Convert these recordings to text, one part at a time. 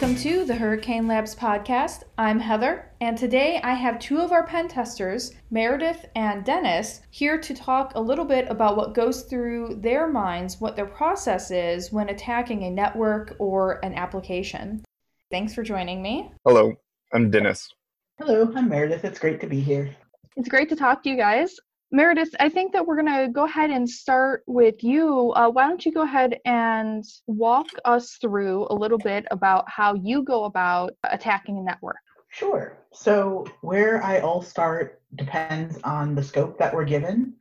Welcome to the Hurricane Labs podcast. I'm Heather, and today I have two of our pen testers, Meredith and Dennis, here to talk a little bit about what goes through their minds, what their process is when attacking a network or an application. Thanks for joining me. Hello, I'm Dennis. Hello, I'm Meredith. It's great to be here. It's great to talk to you guys. Meredith, I think that we're going to go ahead and start with you. Uh, why don't you go ahead and walk us through a little bit about how you go about attacking a network? Sure. So, where I all start depends on the scope that we're given.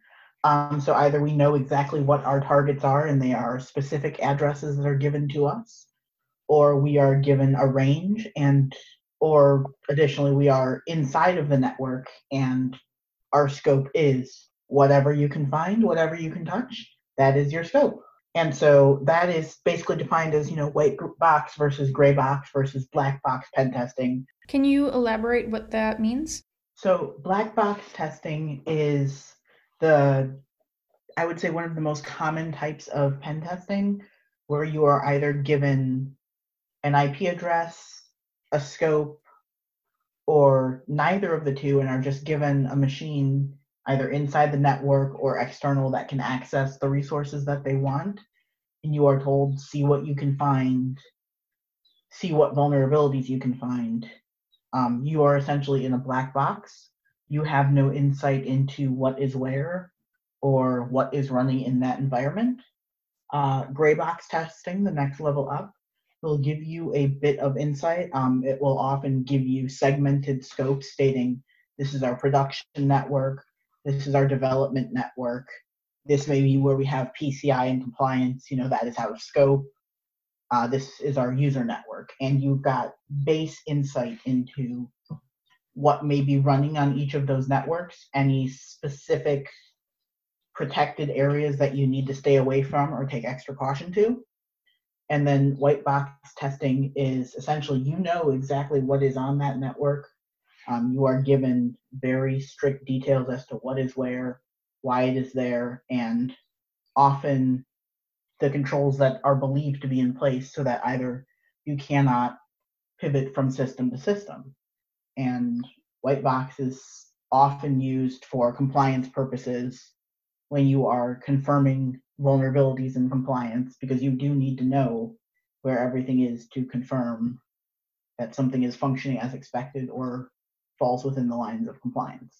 Um, so, either we know exactly what our targets are and they are specific addresses that are given to us, or we are given a range and or additionally we are inside of the network and our scope is whatever you can find, whatever you can touch, that is your scope. And so that is basically defined as, you know, white box versus gray box versus black box pen testing. Can you elaborate what that means? So black box testing is the I would say one of the most common types of pen testing where you are either given an IP address, a scope, or neither of the two and are just given a machine either inside the network or external that can access the resources that they want and you are told see what you can find. See what vulnerabilities you can find. Um, you are essentially in a black box. You have no insight into what is where or what is running in that environment. Uh, gray box testing the next level up will give you a bit of insight. Um, it will often give you segmented scope stating this is our production network, this is our development network, this may be where we have PCI and compliance, you know, that is out of scope. Uh, this is our user network. And you've got base insight into what may be running on each of those networks, any specific protected areas that you need to stay away from or take extra caution to. And then white box testing is essentially you know exactly what is on that network. Um, you are given very strict details as to what is where, why it is there, and often the controls that are believed to be in place so that either you cannot pivot from system to system. And white box is often used for compliance purposes when you are confirming vulnerabilities and compliance because you do need to know where everything is to confirm that something is functioning as expected or falls within the lines of compliance.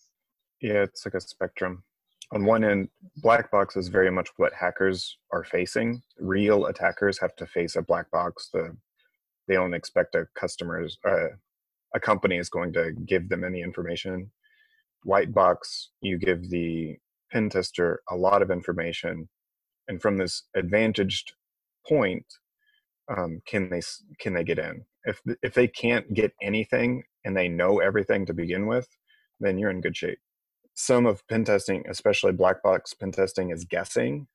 Yeah, it's like a spectrum. On one end, black box is very much what hackers are facing. Real attackers have to face a black box. The, they don't expect a customer's uh, a company is going to give them any information. White box, you give the pen tester a lot of information and from this advantaged point um, can they can they get in? If if they can't get anything and they know everything to begin with then you're in good shape. Some of pen testing especially black box pen testing is guessing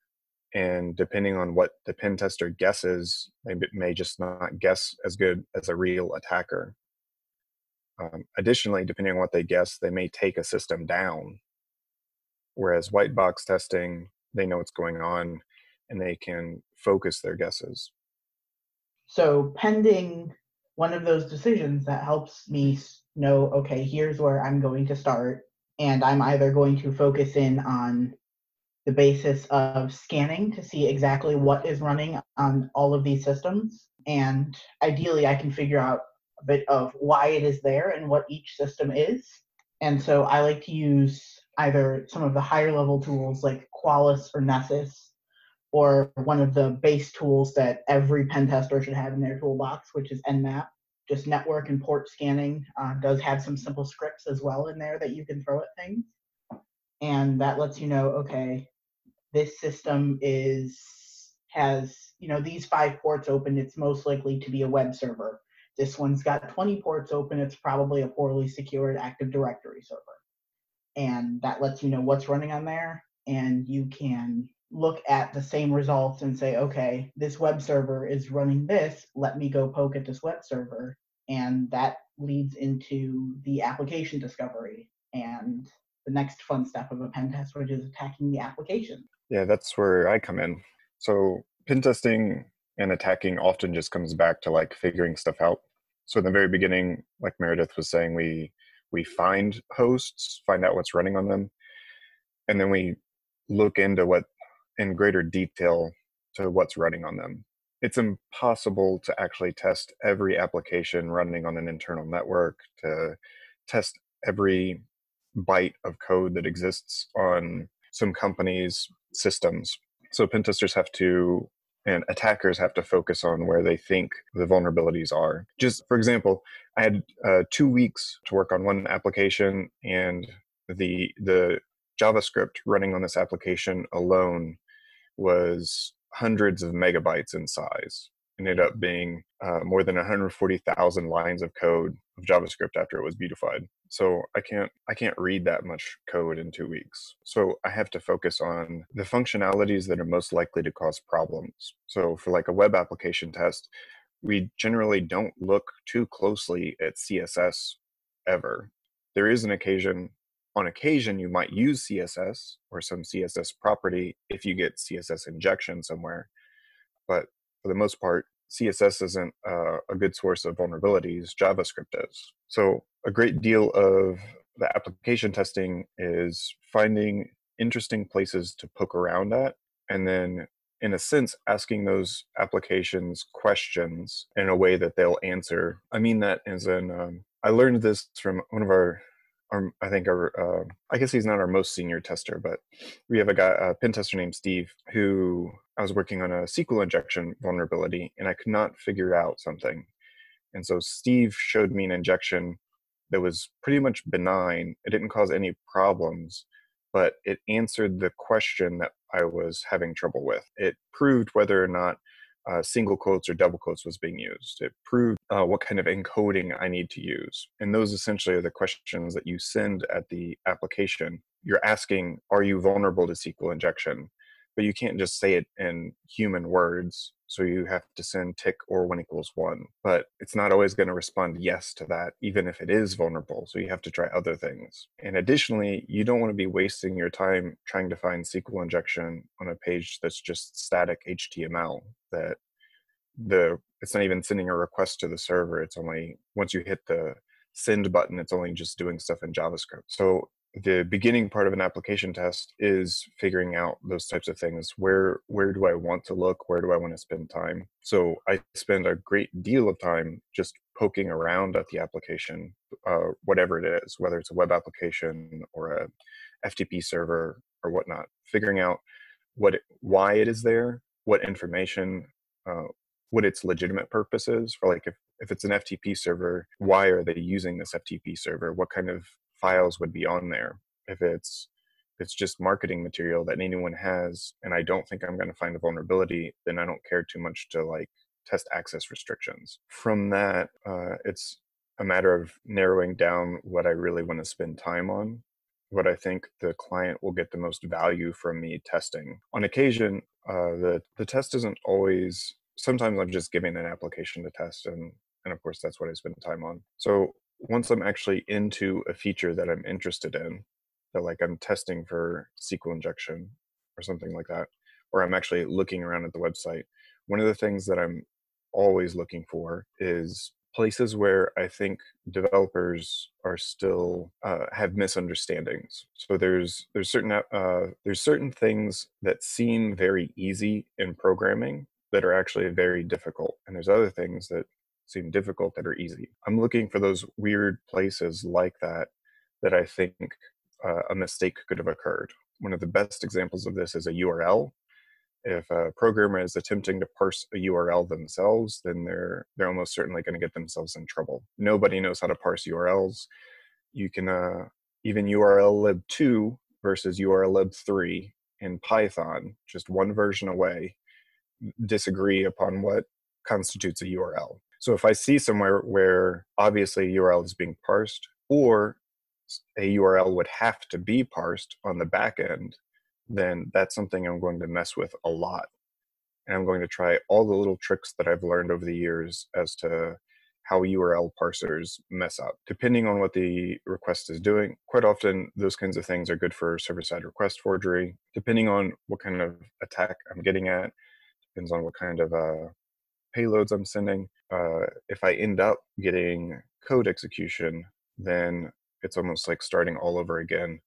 and depending on what the pen tester guesses they may just not guess as good as a real attacker. Um, additionally depending on what they guess they may take a system down whereas white box testing they know what's going on and they can focus their guesses. So, pending one of those decisions that helps me know, okay, here's where I'm going to start, and I'm either going to focus in on the basis of scanning to see exactly what is running on all of these systems. And ideally, I can figure out a bit of why it is there and what each system is. And so I like to use either some of the higher level tools like Qualys or Nessus, or one of the base tools that every pen tester should have in their toolbox, which is Nmap. Just network and port scanning uh, does have some simple scripts as well in there that you can throw at things. And that lets you know, okay, this system is has you know these five ports open it's most likely to be a web server this one's got 20 ports open it's probably a poorly secured active directory server and that lets you know what's running on there and you can look at the same results and say okay this web server is running this let me go poke at this web server and that leads into the application discovery and the next fun step of a pen test which is attacking the application. Yeah that's where i come in. So pen testing and attacking often just comes back to like figuring stuff out. So in the very beginning, like Meredith was saying, we we find hosts, find out what's running on them, and then we look into what in greater detail to what's running on them. It's impossible to actually test every application running on an internal network, to test every byte of code that exists on some companies' systems. So pentesters have to and attackers have to focus on where they think the vulnerabilities are. Just for example, I had uh, two weeks to work on one application, and the the JavaScript running on this application alone was hundreds of megabytes in size. Ended up being uh, more than 140,000 lines of code of JavaScript after it was beautified. So I can't I can't read that much code in two weeks. So I have to focus on the functionalities that are most likely to cause problems. So for like a web application test, we generally don't look too closely at CSS ever. There is an occasion on occasion you might use css or some css property if you get css injection somewhere but for the most part css isn't uh, a good source of vulnerabilities javascript is so a great deal of the application testing is finding interesting places to poke around at and then in a sense asking those applications questions in a way that they'll answer i mean that as in um, i learned this from one of our our, I think our, uh, I guess he's not our most senior tester, but we have a guy, a pen tester named Steve, who I was working on a SQL injection vulnerability, and I could not figure out something. And so Steve showed me an injection that was pretty much benign. It didn't cause any problems, but it answered the question that I was having trouble with. It proved whether or not uh, single quotes or double quotes was being used. It proved uh, what kind of encoding I need to use. And those essentially are the questions that you send at the application. You're asking, are you vulnerable to SQL injection? But you can't just say it in human words. So you have to send tick or one equals one. But it's not always going to respond yes to that, even if it is vulnerable. So you have to try other things. And additionally, you don't want to be wasting your time trying to find SQL injection on a page that's just static HTML that the it's not even sending a request to the server it's only once you hit the send button it's only just doing stuff in javascript so the beginning part of an application test is figuring out those types of things. Where where do i want to look? Where do i want to spend time? So i spend a great deal of time just poking around at the application uh, whatever it is whether it's a web application or a ftp server or whatnot figuring out what it, why it is there what information uh, what its legitimate purpose is. For like if, if it's an ftp server why are they using this ftp server? What kind of files would be on there if it's if it's just marketing material that anyone has and i don't think i'm going to find a vulnerability then i don't care too much to like test access restrictions from that uh, it's a matter of narrowing down what i really want to spend time on what I think the client will get the most value from me testing. On occasion, uh, the the test isn't always sometimes I'm just giving an application to test, and and of course that's what I spend time on. So once I'm actually into a feature that I'm interested in, that like I'm testing for SQL injection or something like that, or I'm actually looking around at the website, one of the things that I'm always looking for is places where I think developers are still uh, have misunderstandings. So there's there's certain uh, there's certain things that seem very easy in programming that are actually very difficult. And there's other things that seem difficult that are easy. I'm looking for those weird places like that that I think uh, a mistake could have occurred. One of the best examples of this is a URL. If a programmer is attempting to parse a URL themselves, then they're they're almost certainly going to get themselves in trouble. Nobody knows how to parse URLs. You can uh, even URL lib two versus URL lib three in Python, just one version away, disagree upon what constitutes a URL. So if I see somewhere where obviously a URL is being parsed, or a URL would have to be parsed on the back end, then that's something I'm going to mess with a lot. And I'm going to try all the little tricks that I've learned over the years as to how URL parsers mess up. Depending on what the request is doing, quite often those kinds of things are good for server side request forgery. Depending on what kind of attack I'm getting at, depends on what kind of uh, payloads I'm sending. Uh, if I end up getting code execution, then it's almost like starting all over again.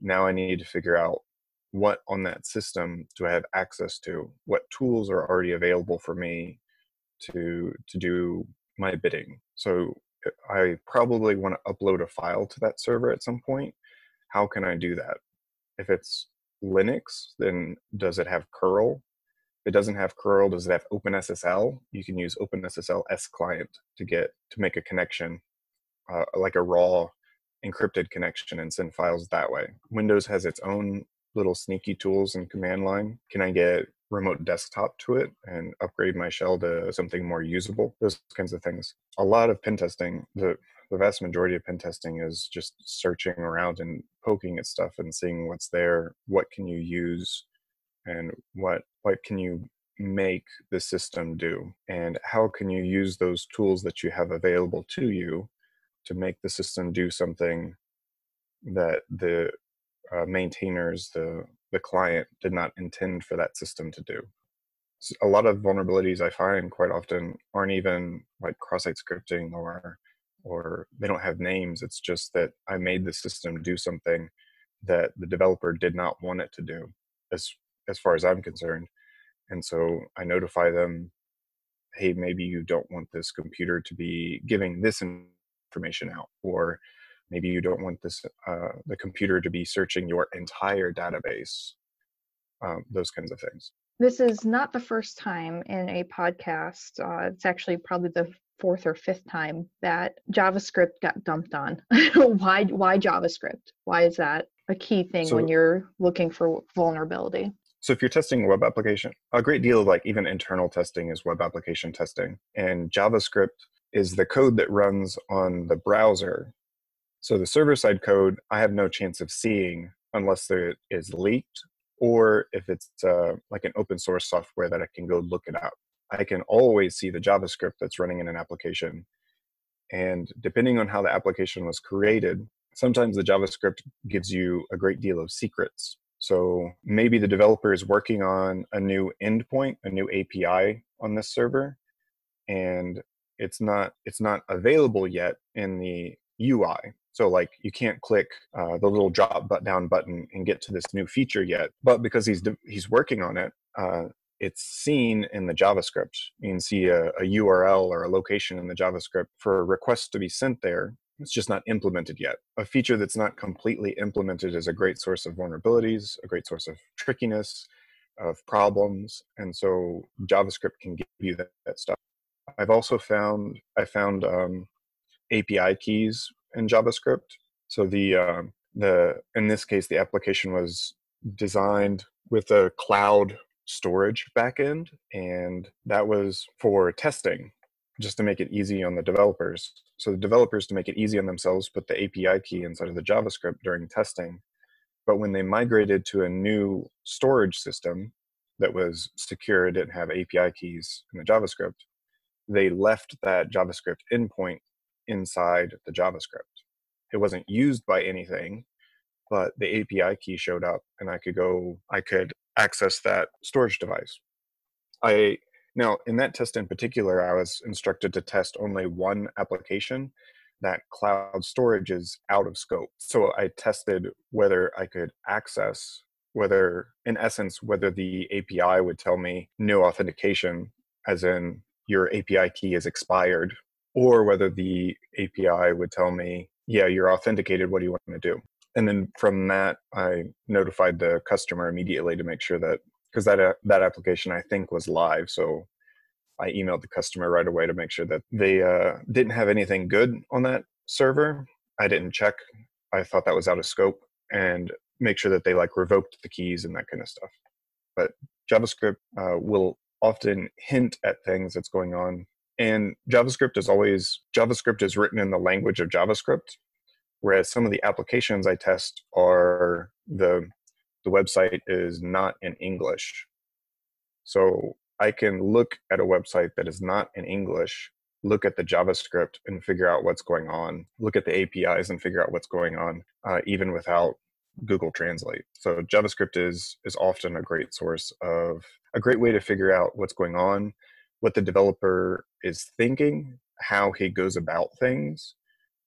Now I need to figure out what on that system do I have access to? What tools are already available for me to to do my bidding? So uh, I probably want to upload a file to that server at some point. How can I do that? If it's Linux, then does it have curl? It doesn't have curl, does it have OpenSSL? You can use OpenSSL S client to get to make a connection, uh, like a raw encrypted connection and send files that way. Windows has its own little sneaky tools and command line. Can I get remote desktop to it and upgrade my shell to something more usable? Those kinds of things. A lot of pen testing, the the vast majority of pen testing is just searching around and poking at stuff and seeing what's there, what can you use, and what what can you make the system do, and how can you use those tools that you have available to you to make the system do something that the uh, maintainers, the the client, did not intend for that system to do. So a lot of vulnerabilities I find quite often aren't even like cross-site scripting or or they don't have names. It's just that I made the system do something that the developer did not want it to do, as as far as I'm concerned. And so I notify them, hey, maybe you don't want this computer to be giving this information out, or maybe you don't want this uh, the computer to be searching your entire database. Um, those kinds of things. This is not the first time in a podcast. Uh, it's actually probably the fourth or fifth time that JavaScript got dumped on. why why JavaScript? Why is that a key thing so, when you're looking for vulnerability? So if you're testing a web application, a great deal of like even internal testing is web application testing. And JavaScript is the code that runs on the browser. So the server side code I have no chance of seeing unless it is leaked or if it's uh, like an open source software that I can go look it up. I can always see the JavaScript that's running in an application. And depending on how the application was created, sometimes the JavaScript gives you a great deal of secrets. So maybe the developer is working on a new endpoint, a new API on this server, and it's not it's not available yet in the UI. So like you can't click uh, the little drop down button and get to this new feature yet. But because he's he's working on it, uh, it's seen in the JavaScript. You can see a, a, URL or a location in the JavaScript for a request to be sent there. It's just not implemented yet. A feature that's not completely implemented is a great source of vulnerabilities, a great source of trickiness, of problems. And so JavaScript can give you that, that stuff. I've also found, I found um, API keys in JavaScript. So the, uh, the, in this case, the application was designed with a cloud storage backend, and that was for testing, just to make it easy on the developers. So the developers, to make it easy on themselves, put the API key inside of the JavaScript during testing. But when they migrated to a new storage system that was secure, didn't have API keys in the JavaScript, they left that JavaScript endpoint inside the JavaScript. It wasn't used by anything, but the API key showed up and I could go, I could access that storage device. I now in that test in particular, I was instructed to test only one application. That cloud storage is out of scope. So I tested whether I could access whether in essence whether the API would tell me no authentication as in your API key is expired or whether the API would tell me yeah you're authenticated what do you want to do and then from that i notified the customer immediately to make sure that because that uh, that application i think was live so i emailed the customer right away to make sure that they uh, didn't have anything good on that server. I didn't check. I thought that was out of scope and make sure that they like revoked the keys and that kind of stuff. But javascript uh, will often hint at things that's going on and javascript is always javascript is written in the language of javascript whereas some of the applications i test are the the website is not in english so i can look at a website that is not in english look at the javascript and figure out what's going on look at the apis and figure out what's going on uh, even without google translate so javascript is is often a great source of a great way to figure out what's going on what the developer is thinking, how he goes about things,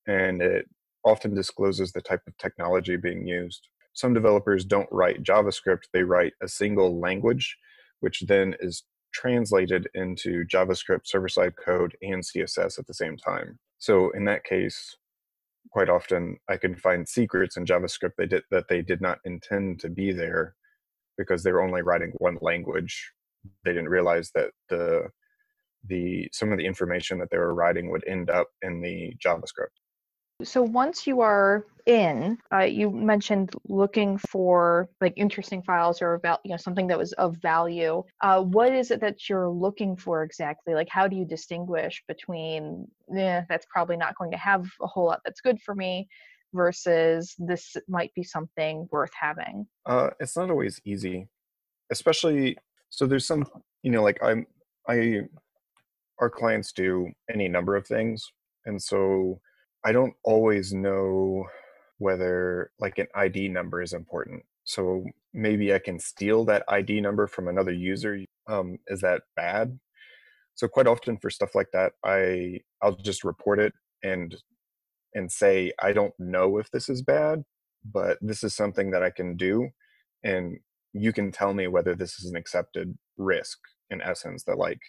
and it often discloses the type of technology being used. Some developers don't write JavaScript, they write a single language, which then is translated into JavaScript server side code and CSS at the same time. So in that case, quite often I can find secrets in JavaScript they did, that they did not intend to be there because they were only writing one language. They didn't realize that the the some of the information that they were writing would end up in the JavaScript. So once you are in, uh, you mentioned looking for like interesting files or about you know something that was of value. Uh, what is it that you're looking for exactly? Like how do you distinguish between yeah, that's probably not going to have a whole lot that's good for me versus this might be something worth having? Uh, it's not always easy, especially so. There's some you know like I'm I our clients do any number of things, and so I don't always know whether like an ID number is important. So maybe I can steal that ID number from another user. Um, is that bad? So quite often for stuff like that, I I'll just report it and and say I don't know if this is bad, but this is something that I can do, and you can tell me whether this is an accepted risk. In essence, that like,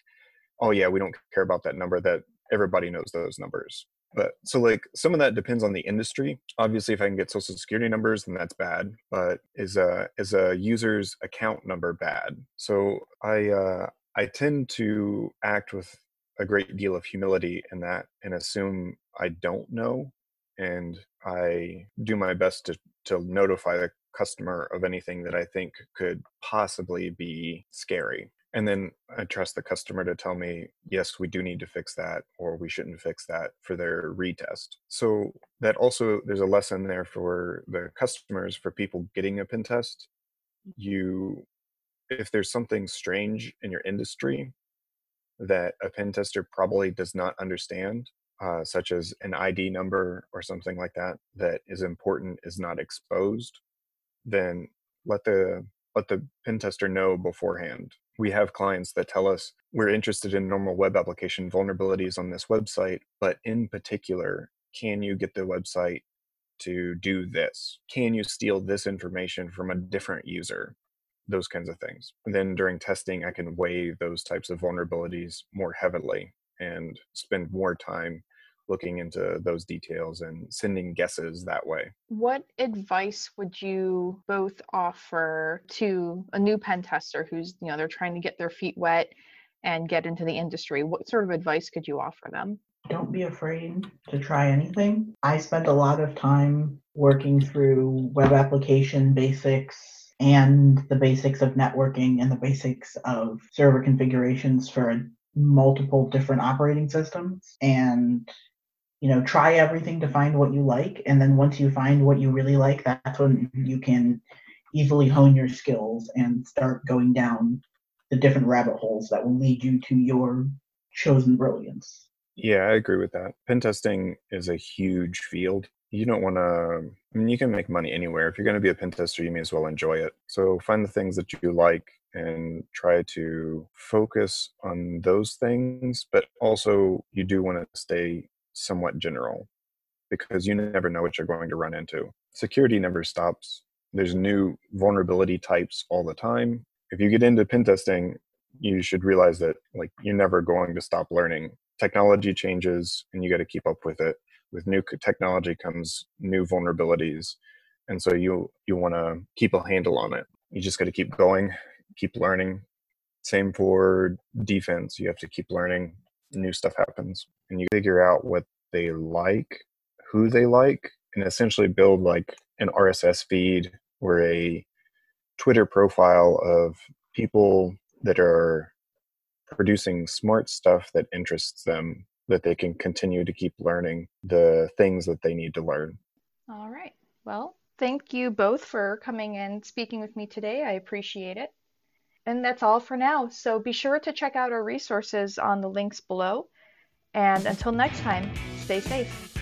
oh yeah, we don't care about that number. That everybody knows those numbers but so like some of that depends on the industry. Obviously if i can get social security numbers then that's bad but is a is a user's account number bad? So i uh i tend to act with a great deal of humility in that and assume i don't know and i do my best to to notify the customer of anything that i think could possibly be scary and then I trust the customer to tell me, yes, we do need to fix that, or we shouldn't fix that for their retest. So that also there's a lesson there for the customers, for people getting a pen test. You, if there's something strange in your industry that a pen tester probably does not understand, uh, such as an ID number or something like that, that is important is not exposed, then let the let the pen tester know beforehand we have clients that tell us we're interested in normal web application vulnerabilities on this website, but in particular, can you get the website to do this? Can you steal this information from a different user? Those kinds of things. And then during testing, I can weigh those types of vulnerabilities more heavily and spend more time looking into those details and sending guesses that way. What advice would you both offer to a new pen tester who's, you know, they're trying to get their feet wet and get into the industry? What sort of advice could you offer them? Don't be afraid to try anything. I spent a lot of time working through web application basics and the basics of networking and the basics of server configurations for multiple different operating systems. And you know try everything to find what you like and then once you find what you really like that's when you can easily hone your skills and start going down the different rabbit holes that will lead you to your chosen brilliance. Yeah i agree with that. Pen testing is a huge field. You don't want to i mean you can make money anywhere. If you're going to be a pen tester you may as well enjoy it. So find the things that you like and try to focus on those things but also you do want to stay somewhat general because you never know what you're going to run into. Security never stops. There's new vulnerability types all the time. If you get into pen testing, you should realize that like you're never going to stop learning. Technology changes and you got to keep up with it. With new technology comes new vulnerabilities. And so you you want to keep a handle on it. You just got to keep going, keep learning. Same for defense. You have to keep learning, new stuff happens and you figure out what they like who they like and essentially build like an rss feed or a twitter profile of people that are producing smart stuff that interests them that they can continue to keep learning the things that they need to learn. All right. Well thank you both for coming and speaking with me today. I appreciate it and that's all for now. So be sure to check out our resources on the links below. And until next time, stay safe.